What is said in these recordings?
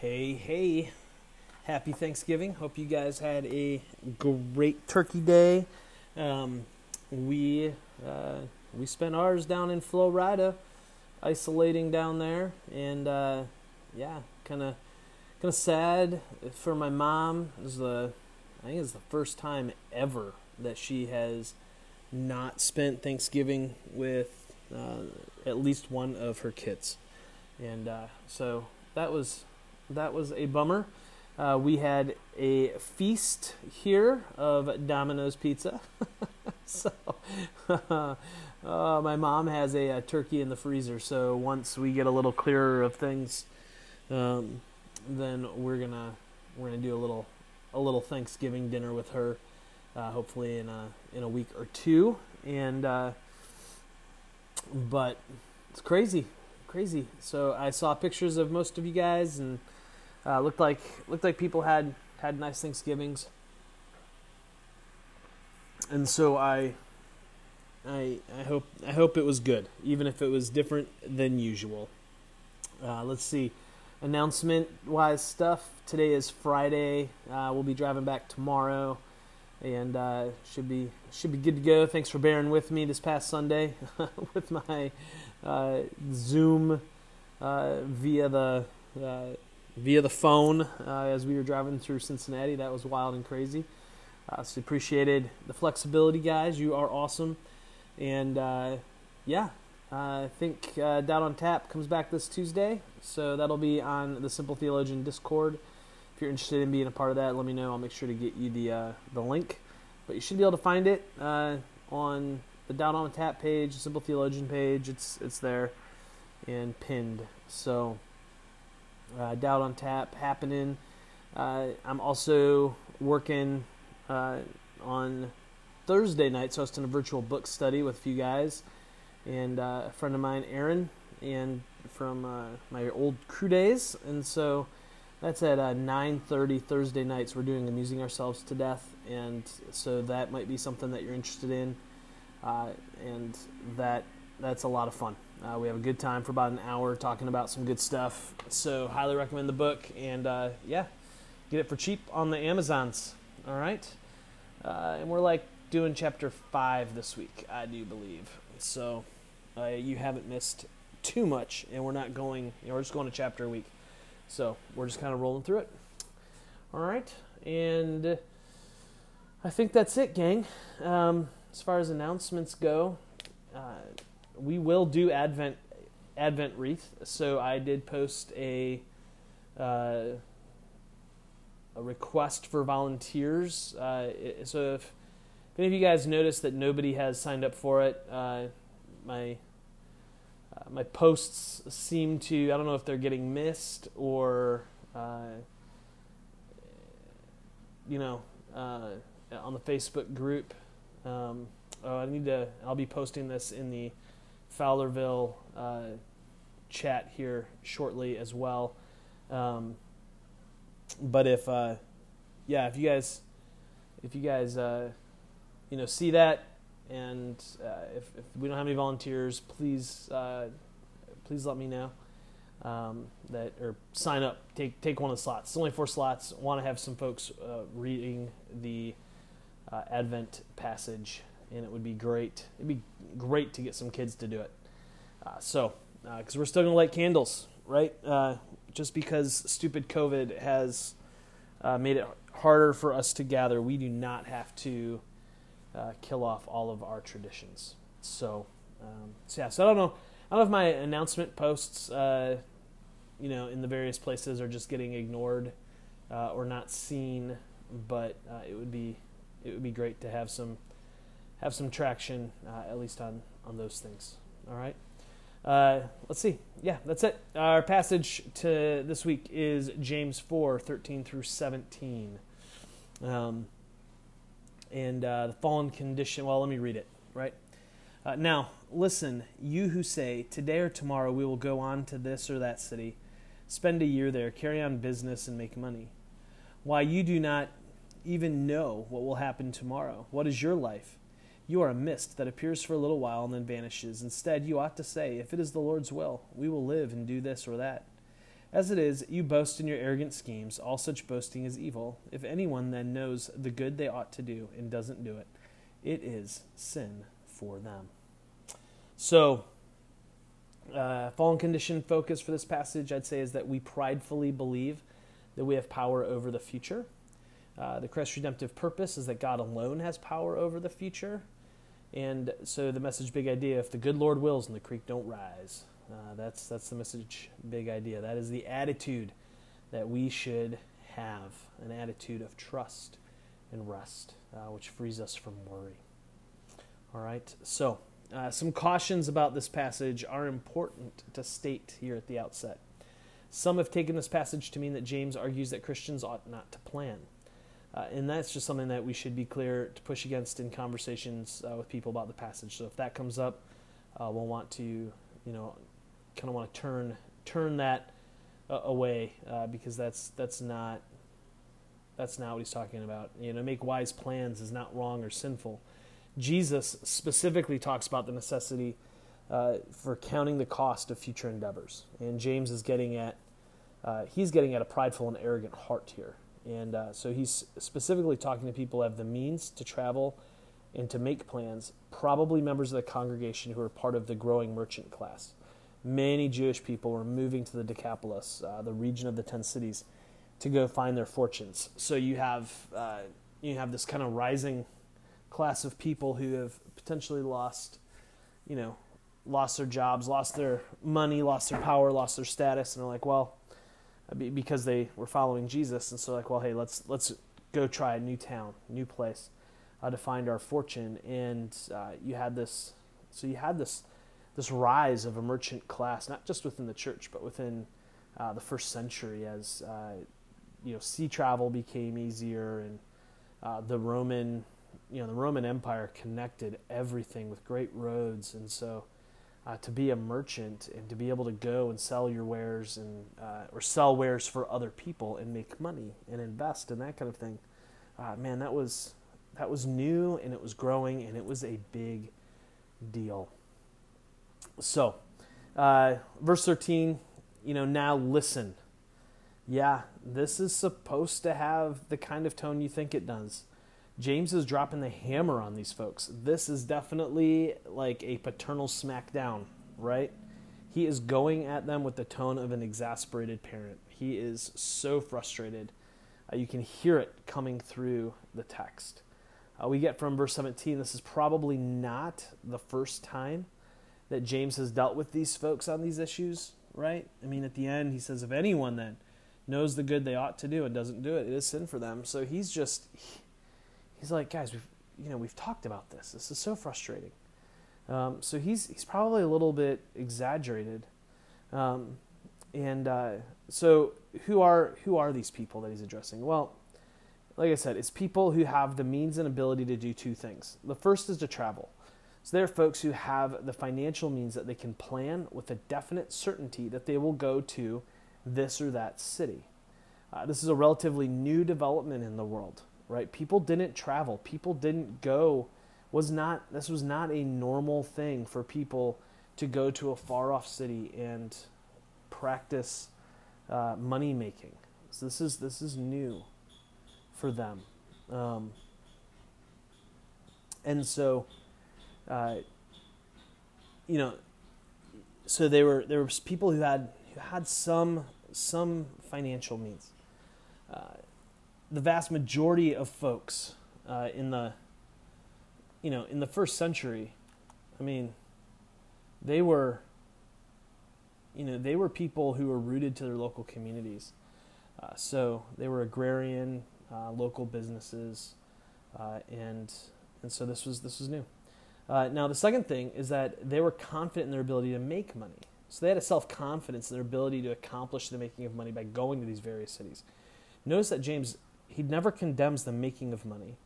Hey, hey. Happy Thanksgiving. Hope you guys had a great turkey day. Um, we uh, we spent ours down in Florida, isolating down there, and uh, yeah, kind of kind of sad for my mom. It was the I think it's the first time ever that she has not spent Thanksgiving with uh, at least one of her kids, and uh, so that was that was a bummer. Uh, we had a feast here of Domino's Pizza. so, uh, my mom has a, a, turkey in the freezer. So once we get a little clearer of things, um, then we're gonna we're gonna do a little a little Thanksgiving dinner with her. Uh, hopefully in a in a week or two. And uh, but it's crazy, crazy. So I saw pictures of most of you guys and uh, looked like looked like people had had nice Thanksgivings, and so I, I I hope I hope it was good, even if it was different than usual. Uh, let's see, announcement wise stuff. Today is Friday. Uh, we'll be driving back tomorrow, and uh, should be should be good to go. Thanks for bearing with me this past Sunday with my uh, Zoom uh, via the via the phone uh, as we were driving through Cincinnati. That was wild and crazy. Uh, so appreciated the flexibility, guys. You are awesome. And uh, yeah, I think uh, Doubt on Tap comes back this Tuesday. So that'll be on the Simple Theologian Discord. If you're interested in being a part of that, let me know. I'll make sure to get you the uh, the link. But you should be able to find it uh, on the Doubt on Tap page, the Simple Theologian page. It's it's there and pinned. So uh, Doubt on Tap happening. Uh, I'm also working uh, on Thursday night. nights, hosting a virtual book study with a few guys and uh, a friend of mine, Aaron, and from uh, my old crew days. And so that's at 9:30 uh, Thursday nights. We're doing amusing ourselves to death, and so that might be something that you're interested in, and that that's a lot of fun. Uh, we have a good time for about an hour talking about some good stuff. So, highly recommend the book. And uh, yeah, get it for cheap on the Amazons. All right. Uh, and we're like doing chapter five this week, I do believe. So, uh, you haven't missed too much. And we're not going, you know, we're just going a chapter a week. So, we're just kind of rolling through it. All right. And I think that's it, gang. Um, as far as announcements go, uh, we will do Advent Advent wreath. So I did post a uh, a request for volunteers. Uh, so if, if, any of you guys notice that nobody has signed up for it, uh, my uh, my posts seem to I don't know if they're getting missed or uh, you know uh, on the Facebook group. Um, oh, I need to. I'll be posting this in the Fowlerville uh, chat here shortly as well. Um, but if, uh, yeah, if you guys, if you guys, uh, you know, see that, and uh, if, if, we don't have any volunteers, please, uh, please let me know. Um, that or sign up, take take one of the slots. It's only four slots. Want to have some folks uh, reading the Advent passage and it would be great. It'd be great to get some kids to do it. Uh, so, because uh, we're still to light candles, right? Uh, just because stupid COVID has uh, made it harder for us to gather, we do not have to uh, kill off all of our traditions. So, um, so yeah. So I don't know. I don't know if my announcement posts, uh, you know, in the various places are just getting ignored or not seen, but it would be it would be great to have some have some traction, uh, at least on, on those things. All right. Uh, let's see. Yeah, that's it. Our passage to this week is James 4 13 through 17. Um, and uh, the fallen condition. Well, let me read it, right? Uh, now, listen, you who say, Today or tomorrow we will go on to this or that city, spend a year there, carry on business, and make money. Why, you do not even know what will happen tomorrow. What is your life? You are a mist that appears for a little while and then vanishes. Instead, you ought to say, If it is the Lord's will, we will live and do this or that. As it is, you boast in your arrogant schemes. All such boasting is evil. If anyone then knows the good they ought to do and doesn't do it, it is sin for them. So, uh, fallen condition focus for this passage, I'd say, is that we pridefully believe that we have power over the future. Uh, the Christ redemptive purpose is that God alone has power over the future. And so the message, big idea, if the good Lord wills and the creek don't rise, uh, that's that's the message, big idea. That is the attitude that we should have, an attitude of trust and rest, uh, which frees us from worry. All right, so uh, some cautions about this passage are important to state here at the outset. Some have taken this passage to mean that James argues that Christians ought not to plan. Uh, and that's just something that we should be clear to push against in conversations uh, with people about the passage. So if that comes up, uh, we'll want to, you know, kind of want to turn turn that uh, away uh, because that's that's not that's not what he's talking about. You know, make wise plans is not wrong or sinful. Jesus specifically talks about the necessity uh, for counting the cost of future endeavors, and James is getting at he's getting at a prideful and arrogant heart here. And uh, so he's specifically talking to people who have the means to travel and to make plans, probably members of the congregation who are part of the growing merchant class. Many Jewish people were moving to the Decapolis, uh, the region of the ten cities, to go find their fortunes. So you have uh, you have this kind of rising class of people who have potentially lost, you know, lost their jobs, lost their money, lost their power, lost their status, and are like, well, because they were following Jesus, and so like, well, hey, let's let's go try a new town, new place, uh, to find our fortune. And uh, you had this, so you had this this rise of a merchant class, not just within the church, but within uh, the first century, as uh, you know, sea travel became easier, and uh, the Roman, you know, the Roman Empire connected everything with great roads, and so uh, to be a merchant and to be able to go and sell your wares and uh, or sell wares for other people and make money and invest and that kind of thing. Uh, man, that was that was new and it was growing and it was a big deal. So, uh, verse thirteen, you know, now listen. Yeah, this is supposed to have the kind of tone you think it does. James is dropping the hammer on these folks. This is definitely like a paternal smackdown, right? He is going at them with the tone of an exasperated parent. He is so frustrated. Uh, you can hear it coming through the text. Uh, we get from verse 17 this is probably not the first time that James has dealt with these folks on these issues, right? I mean, at the end, he says, If anyone then knows the good they ought to do and doesn't do it, it is sin for them. So he's just. He, he's like, guys, we've you know we've talked about this. This is so frustrating. Um, so he's he's probably a little bit exaggerated, um, and uh, so who are who are these people that he's addressing? Well, like I said, it's people who have the means and ability to do two things. The first is to travel. So there are folks who have the financial means that they can plan with a definite certainty that they will go to this or that city. Uh, this is a relatively new development in the world right? People didn't travel. People didn't go. Was not this was not a normal thing for people to go to a far off city and practice uh, money making. So this is this is new for them, um, and so uh, you know, so there were there was people who had who had some some financial means. Uh, the vast majority of folks uh, in the you know in the first century i mean they were you know they were people who were rooted to their local communities. Uh, so they were agrarian uh, local businesses uh, and and so this was this was new. Uh, now the second thing is that they were confident in their ability to make money. So they had a self-confidence in their ability to accomplish the making of money by going to these various cities. Notice that james he never condemns the making of money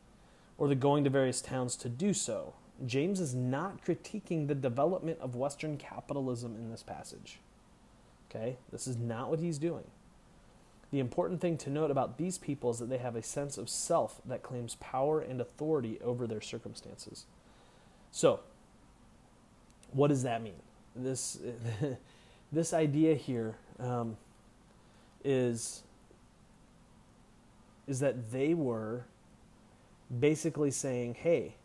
or the going to various towns to do so. James is not critiquing the development of Western capitalism in this passage. Okay? This is not what he's doing. The important thing to note about these people is that they have a sense of self that claims power and authority over their circumstances. So, what does that mean? This, this idea here um, is is that they were basically saying, "Hey,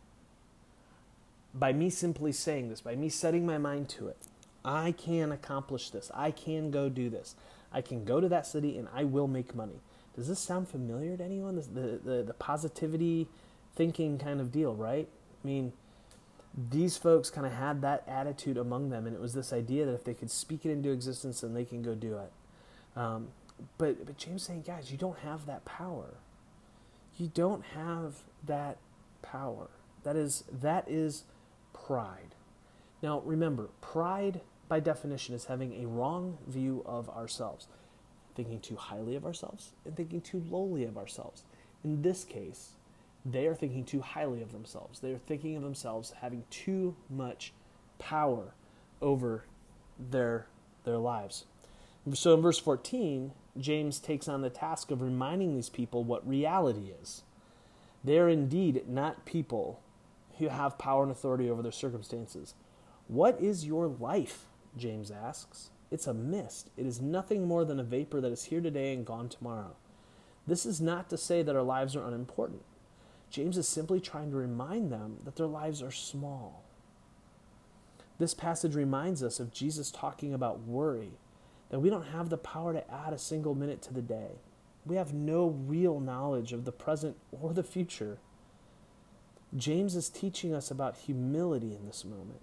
by me simply saying this, by me setting my mind to it, I can accomplish this. I can go do this. I can go to that city and I will make money." Does this sound familiar to anyone? The, the the positivity thinking kind of deal, right? I mean, these folks kind of had that attitude among them, and it was this idea that if they could speak it into existence, then they can go do it. Um, but but James saying, guys, you don't have that power. You don't have that power. That is that is pride. Now remember, pride by definition is having a wrong view of ourselves, thinking too highly of ourselves and thinking too lowly of ourselves. In this case, they are thinking too highly of themselves. They are thinking of themselves having too much power over their their lives. So in verse 14, James takes on the task of reminding these people what reality is. They are indeed not people who have power and authority over their circumstances. What is your life? James asks. It's a mist. It is nothing more than a vapor that is here today and gone tomorrow. This is not to say that our lives are unimportant. James is simply trying to remind them that their lives are small. This passage reminds us of Jesus talking about worry, that we don't have the power to add a single minute to the day. We have no real knowledge of the present or the future. James is teaching us about humility in this moment.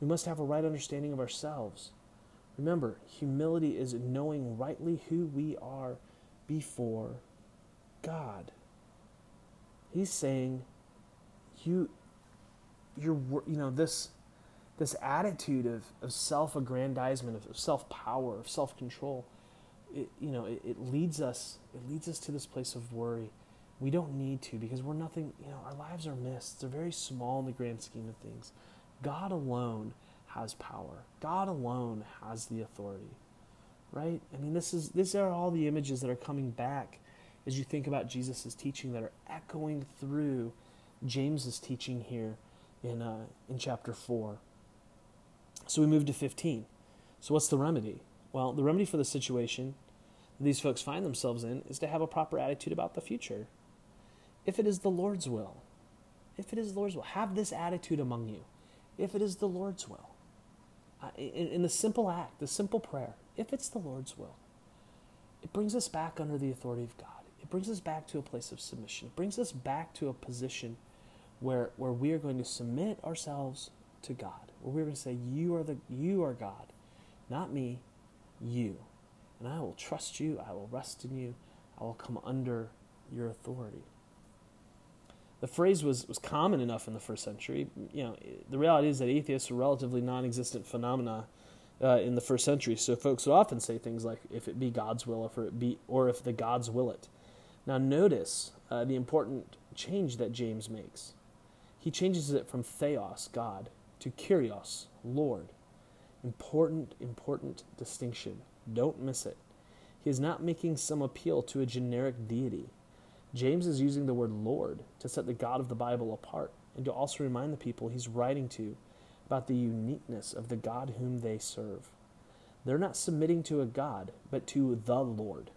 We must have a right understanding of ourselves. Remember, humility is knowing rightly who we are before God. He's saying, you, you're, you know, this, this attitude of, of self-aggrandizement, of, of self-power, of self-control, it, you know, it, it leads us, it leads us to this place of worry. We don't need to because we're nothing, you know, our lives are mist. They're very small in the grand scheme of things. God alone has power. God alone has the authority. Right? I mean, this is these are all the images that are coming back as you think about Jesus' teaching that are echoing through James's teaching here in, uh, in chapter 4. So we move to 15. So, what's the remedy? Well, the remedy for the situation that these folks find themselves in is to have a proper attitude about the future. If it is the Lord's will, if it is the Lord's will, have this attitude among you. If it is the Lord's will, uh, in, in the simple act, the simple prayer, if it's the Lord's will, it brings us back under the authority of God it brings us back to a place of submission. It brings us back to a position where, where we are going to submit ourselves to God. Where we're going to say, You are the you are God, not me, you. And I will trust you, I will rest in you, I will come under your authority. The phrase was, was common enough in the first century. You know, the reality is that atheists are relatively non-existent phenomena uh, in the first century. So folks would often say things like, "If it be God's will, or if it be, or if the gods will it." Now, notice uh, the important change that James makes. He changes it from theos, God, to kyrios, Lord. Important, important distinction. Don't miss it. He is not making some appeal to a generic deity. James is using the word Lord to set the God of the Bible apart and to also remind the people he's writing to about the uniqueness of the God whom they serve. They're not submitting to a God, but to the Lord.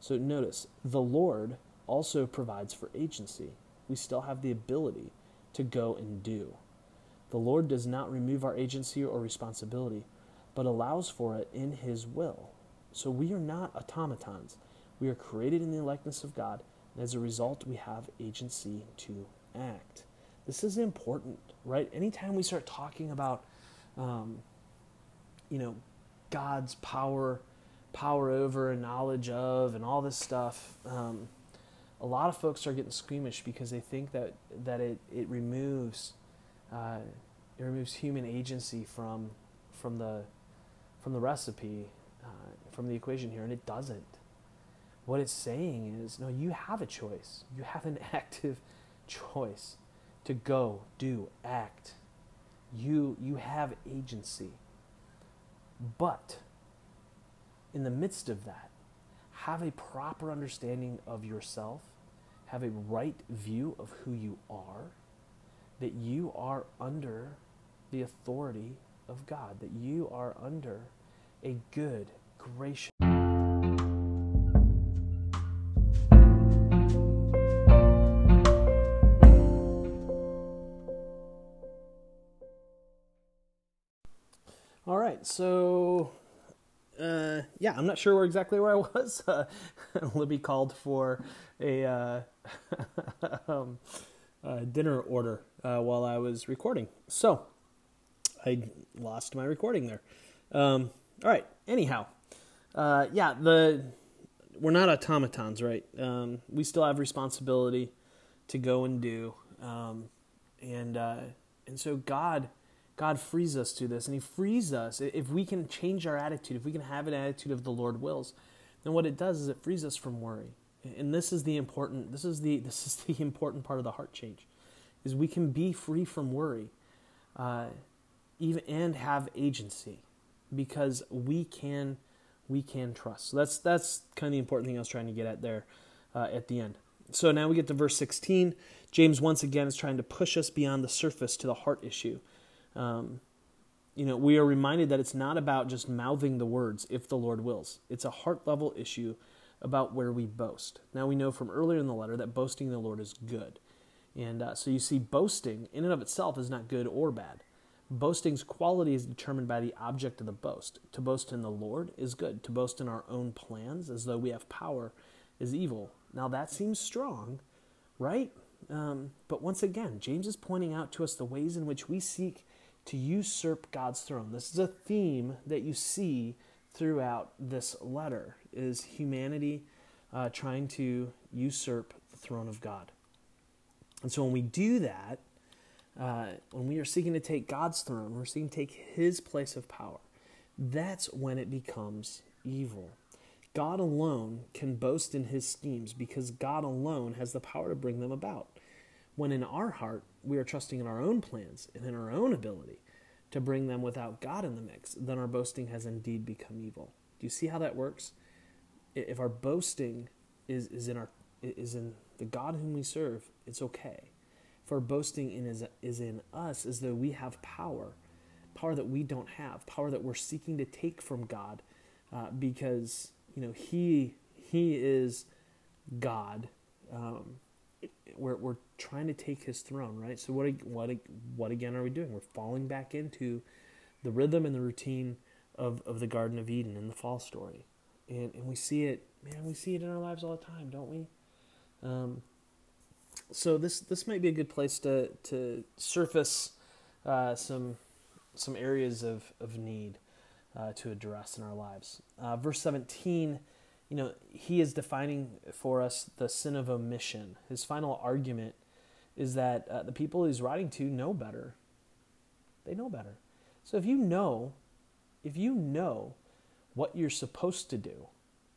So notice, the Lord also provides for agency. We still have the ability to go and do. The Lord does not remove our agency or responsibility, but allows for it in His will. So we are not automatons. We are created in the likeness of God, and as a result, we have agency to act. This is important, right? Anytime we start talking about, um, you know, God's power power over and knowledge of and all this stuff. Um, a lot of folks are getting squeamish because they think that that it it removes uh, it removes human agency from from the from the recipe uh, from the equation here, and it doesn't. What it's saying is, no, you have a choice. You have an active choice to go, do, act. You you have agency, but in the midst of that, have a proper understanding of yourself, have a right view of who you are, that you are under the authority of God, that you are under a good, gracious. All right, so uh, yeah, I'm not sure where exactly where I was. Uh, Libby called for a, uh, um, a dinner order uh, while I was recording, so I lost my recording there. Um, all right. Anyhow, uh, yeah, the we're not automatons, right? Um, we still have responsibility to go and do, um, and uh, and so God God frees us to this, and He frees us if we can change our attitude, if we can have an attitude of the Lord wills. Then what it does is it frees us from worry, and this is the important. This is the this is the important part of the heart change, is we can be free from worry, uh, even and have agency, because we can we can trust. So that's that's kind of the important thing I was trying to get at there uh, at the end. So now we get to verse 16. James once again is trying to push us beyond the surface to the heart issue. Um, you know, we are reminded that it's not about just mouthing the words, if the Lord wills. It's a heart level issue about where we boast. Now, we know from earlier in the letter that boasting in the Lord is good. And uh, so you see, boasting in and of itself is not good or bad. Boasting's quality is determined by the object of the boast. To boast in the Lord is good. To boast in our own plans as though we have power is evil. Now, that seems strong, right? Um, but once again, James is pointing out to us the ways in which we seek to usurp God's throne. This is a theme that you see throughout this letter is humanity uh, trying to usurp the throne of God. And so when we do that, uh, when we are seeking to take God's throne, we're seeking to take His place of power. That's when it becomes evil. God alone can boast in His schemes because God alone has the power to bring them about. When in our heart we are trusting in our own plans and in our own ability to bring them without God in the mix, then our boasting has indeed become evil. Do you see how that works? If our boasting is, is in our is in the God whom we serve, it's okay. For boasting in is, is in us as though we have power, power that we don't have, power that we're seeking to take from God, uh, because you know He He is God. Um, we're, we're trying to take his throne, right? So what what what again are we doing? We're falling back into the rhythm and the routine of, of the Garden of Eden in the fall story, and and we see it, man. We see it in our lives all the time, don't we? Um, so this this might be a good place to to surface uh, some some areas of of need uh, to address in our lives. Uh, verse seventeen you know, he is defining for us the sin of omission. His final argument is that uh, the people he's writing to know better. They know better. So if you know, if you know what you're supposed to do,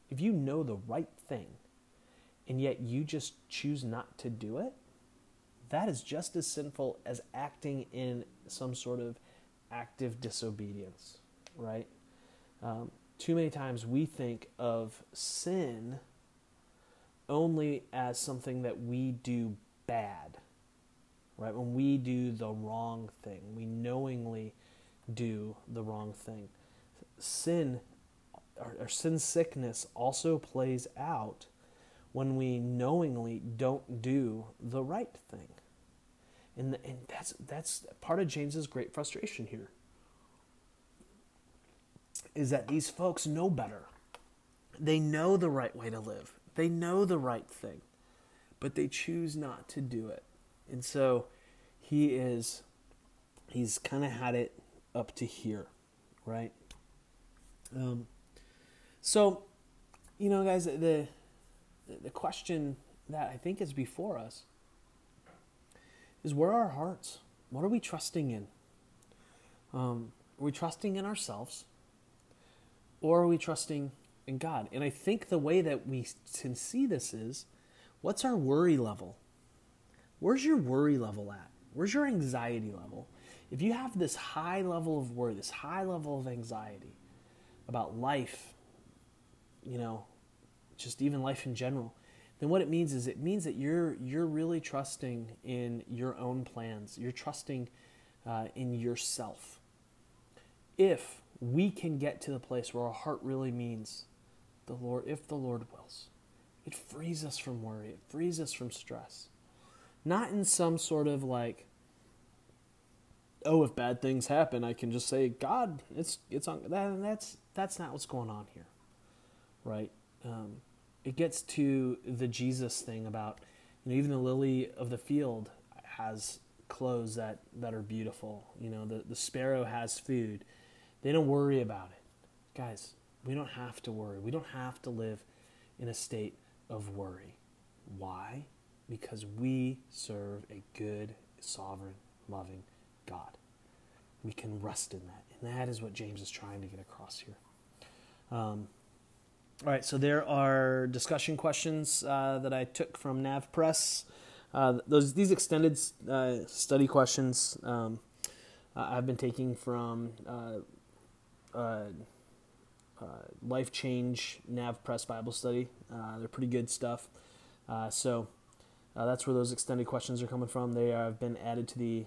if you know the right thing, and yet you just choose not to do it, that is just as sinful as acting in some sort of active disobedience, right? Um, too many times we think of sin only as something that we do bad, right? When we do the wrong thing, we knowingly do the wrong thing. Sin or, or sin sickness also plays out when we knowingly don't do the right thing. And, and that's, that's part of James's great frustration here is that these folks know better. They know the right way to live, they know the right thing, but they choose not to do it. And so he is, he's kind of had it up to here, right? Um, so, you know, guys, the the question that I think is before us is where are our hearts? What are we trusting in? Um, are we trusting in ourselves? Or are we trusting in God? And I think the way that we can see this is what's our worry level? Where's your worry level at? Where's your anxiety level? If you have this high level of worry, this high level of anxiety about life, you know, just even life in general, then what it means is it means that you're you're really trusting in your own plans. You're trusting uh, in yourself. If we can get to the place where our heart really means the Lord, if the Lord wills. It frees us from worry, it frees us from stress. Not in some sort of like oh, if bad things happen, I can just say, God, it's it's on that. That's that's not what's going on here, right? Um, it gets to the Jesus thing about you know even the lily of the field has clothes that that are beautiful. You know the the sparrow has food. They don't worry about it, guys. We don't have to worry. We don't have to live in a state of worry. Why? Because we serve a good, sovereign, loving God. We can rest in that. And that is what James is trying to get across here. Um, all right, so there are discussion questions uh, that I took from NavPress. Uh, those these extended uh, study questions um, I've been taking from uh, uh, uh, Life Change NavPress Bible Study. they're pretty good stuff. so that's where those extended questions are coming from. They have been added to the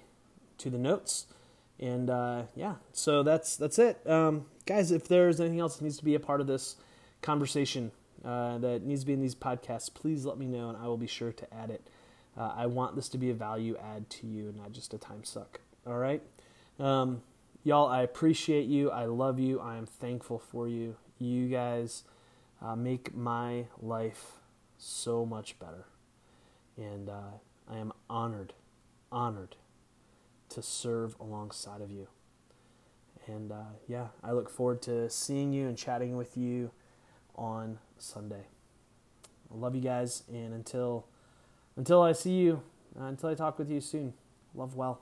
to the notes. And uh, yeah, so that's that's it, um, guys. If there's anything else that needs to be a part of this conversation uh, that needs to be in these podcasts, please let me know, and I will be sure to add it. Uh, I want this to be a value add to you, not just a time suck. All right, um, y'all. I appreciate you. I love you. I am thankful for you. You guys uh, make my life so much better, and uh, I am honored, honored to serve alongside of you. And uh, yeah, I look forward to seeing you and chatting with you on Sunday. I love you guys, and until until I see you, uh, until I talk with you soon, love well.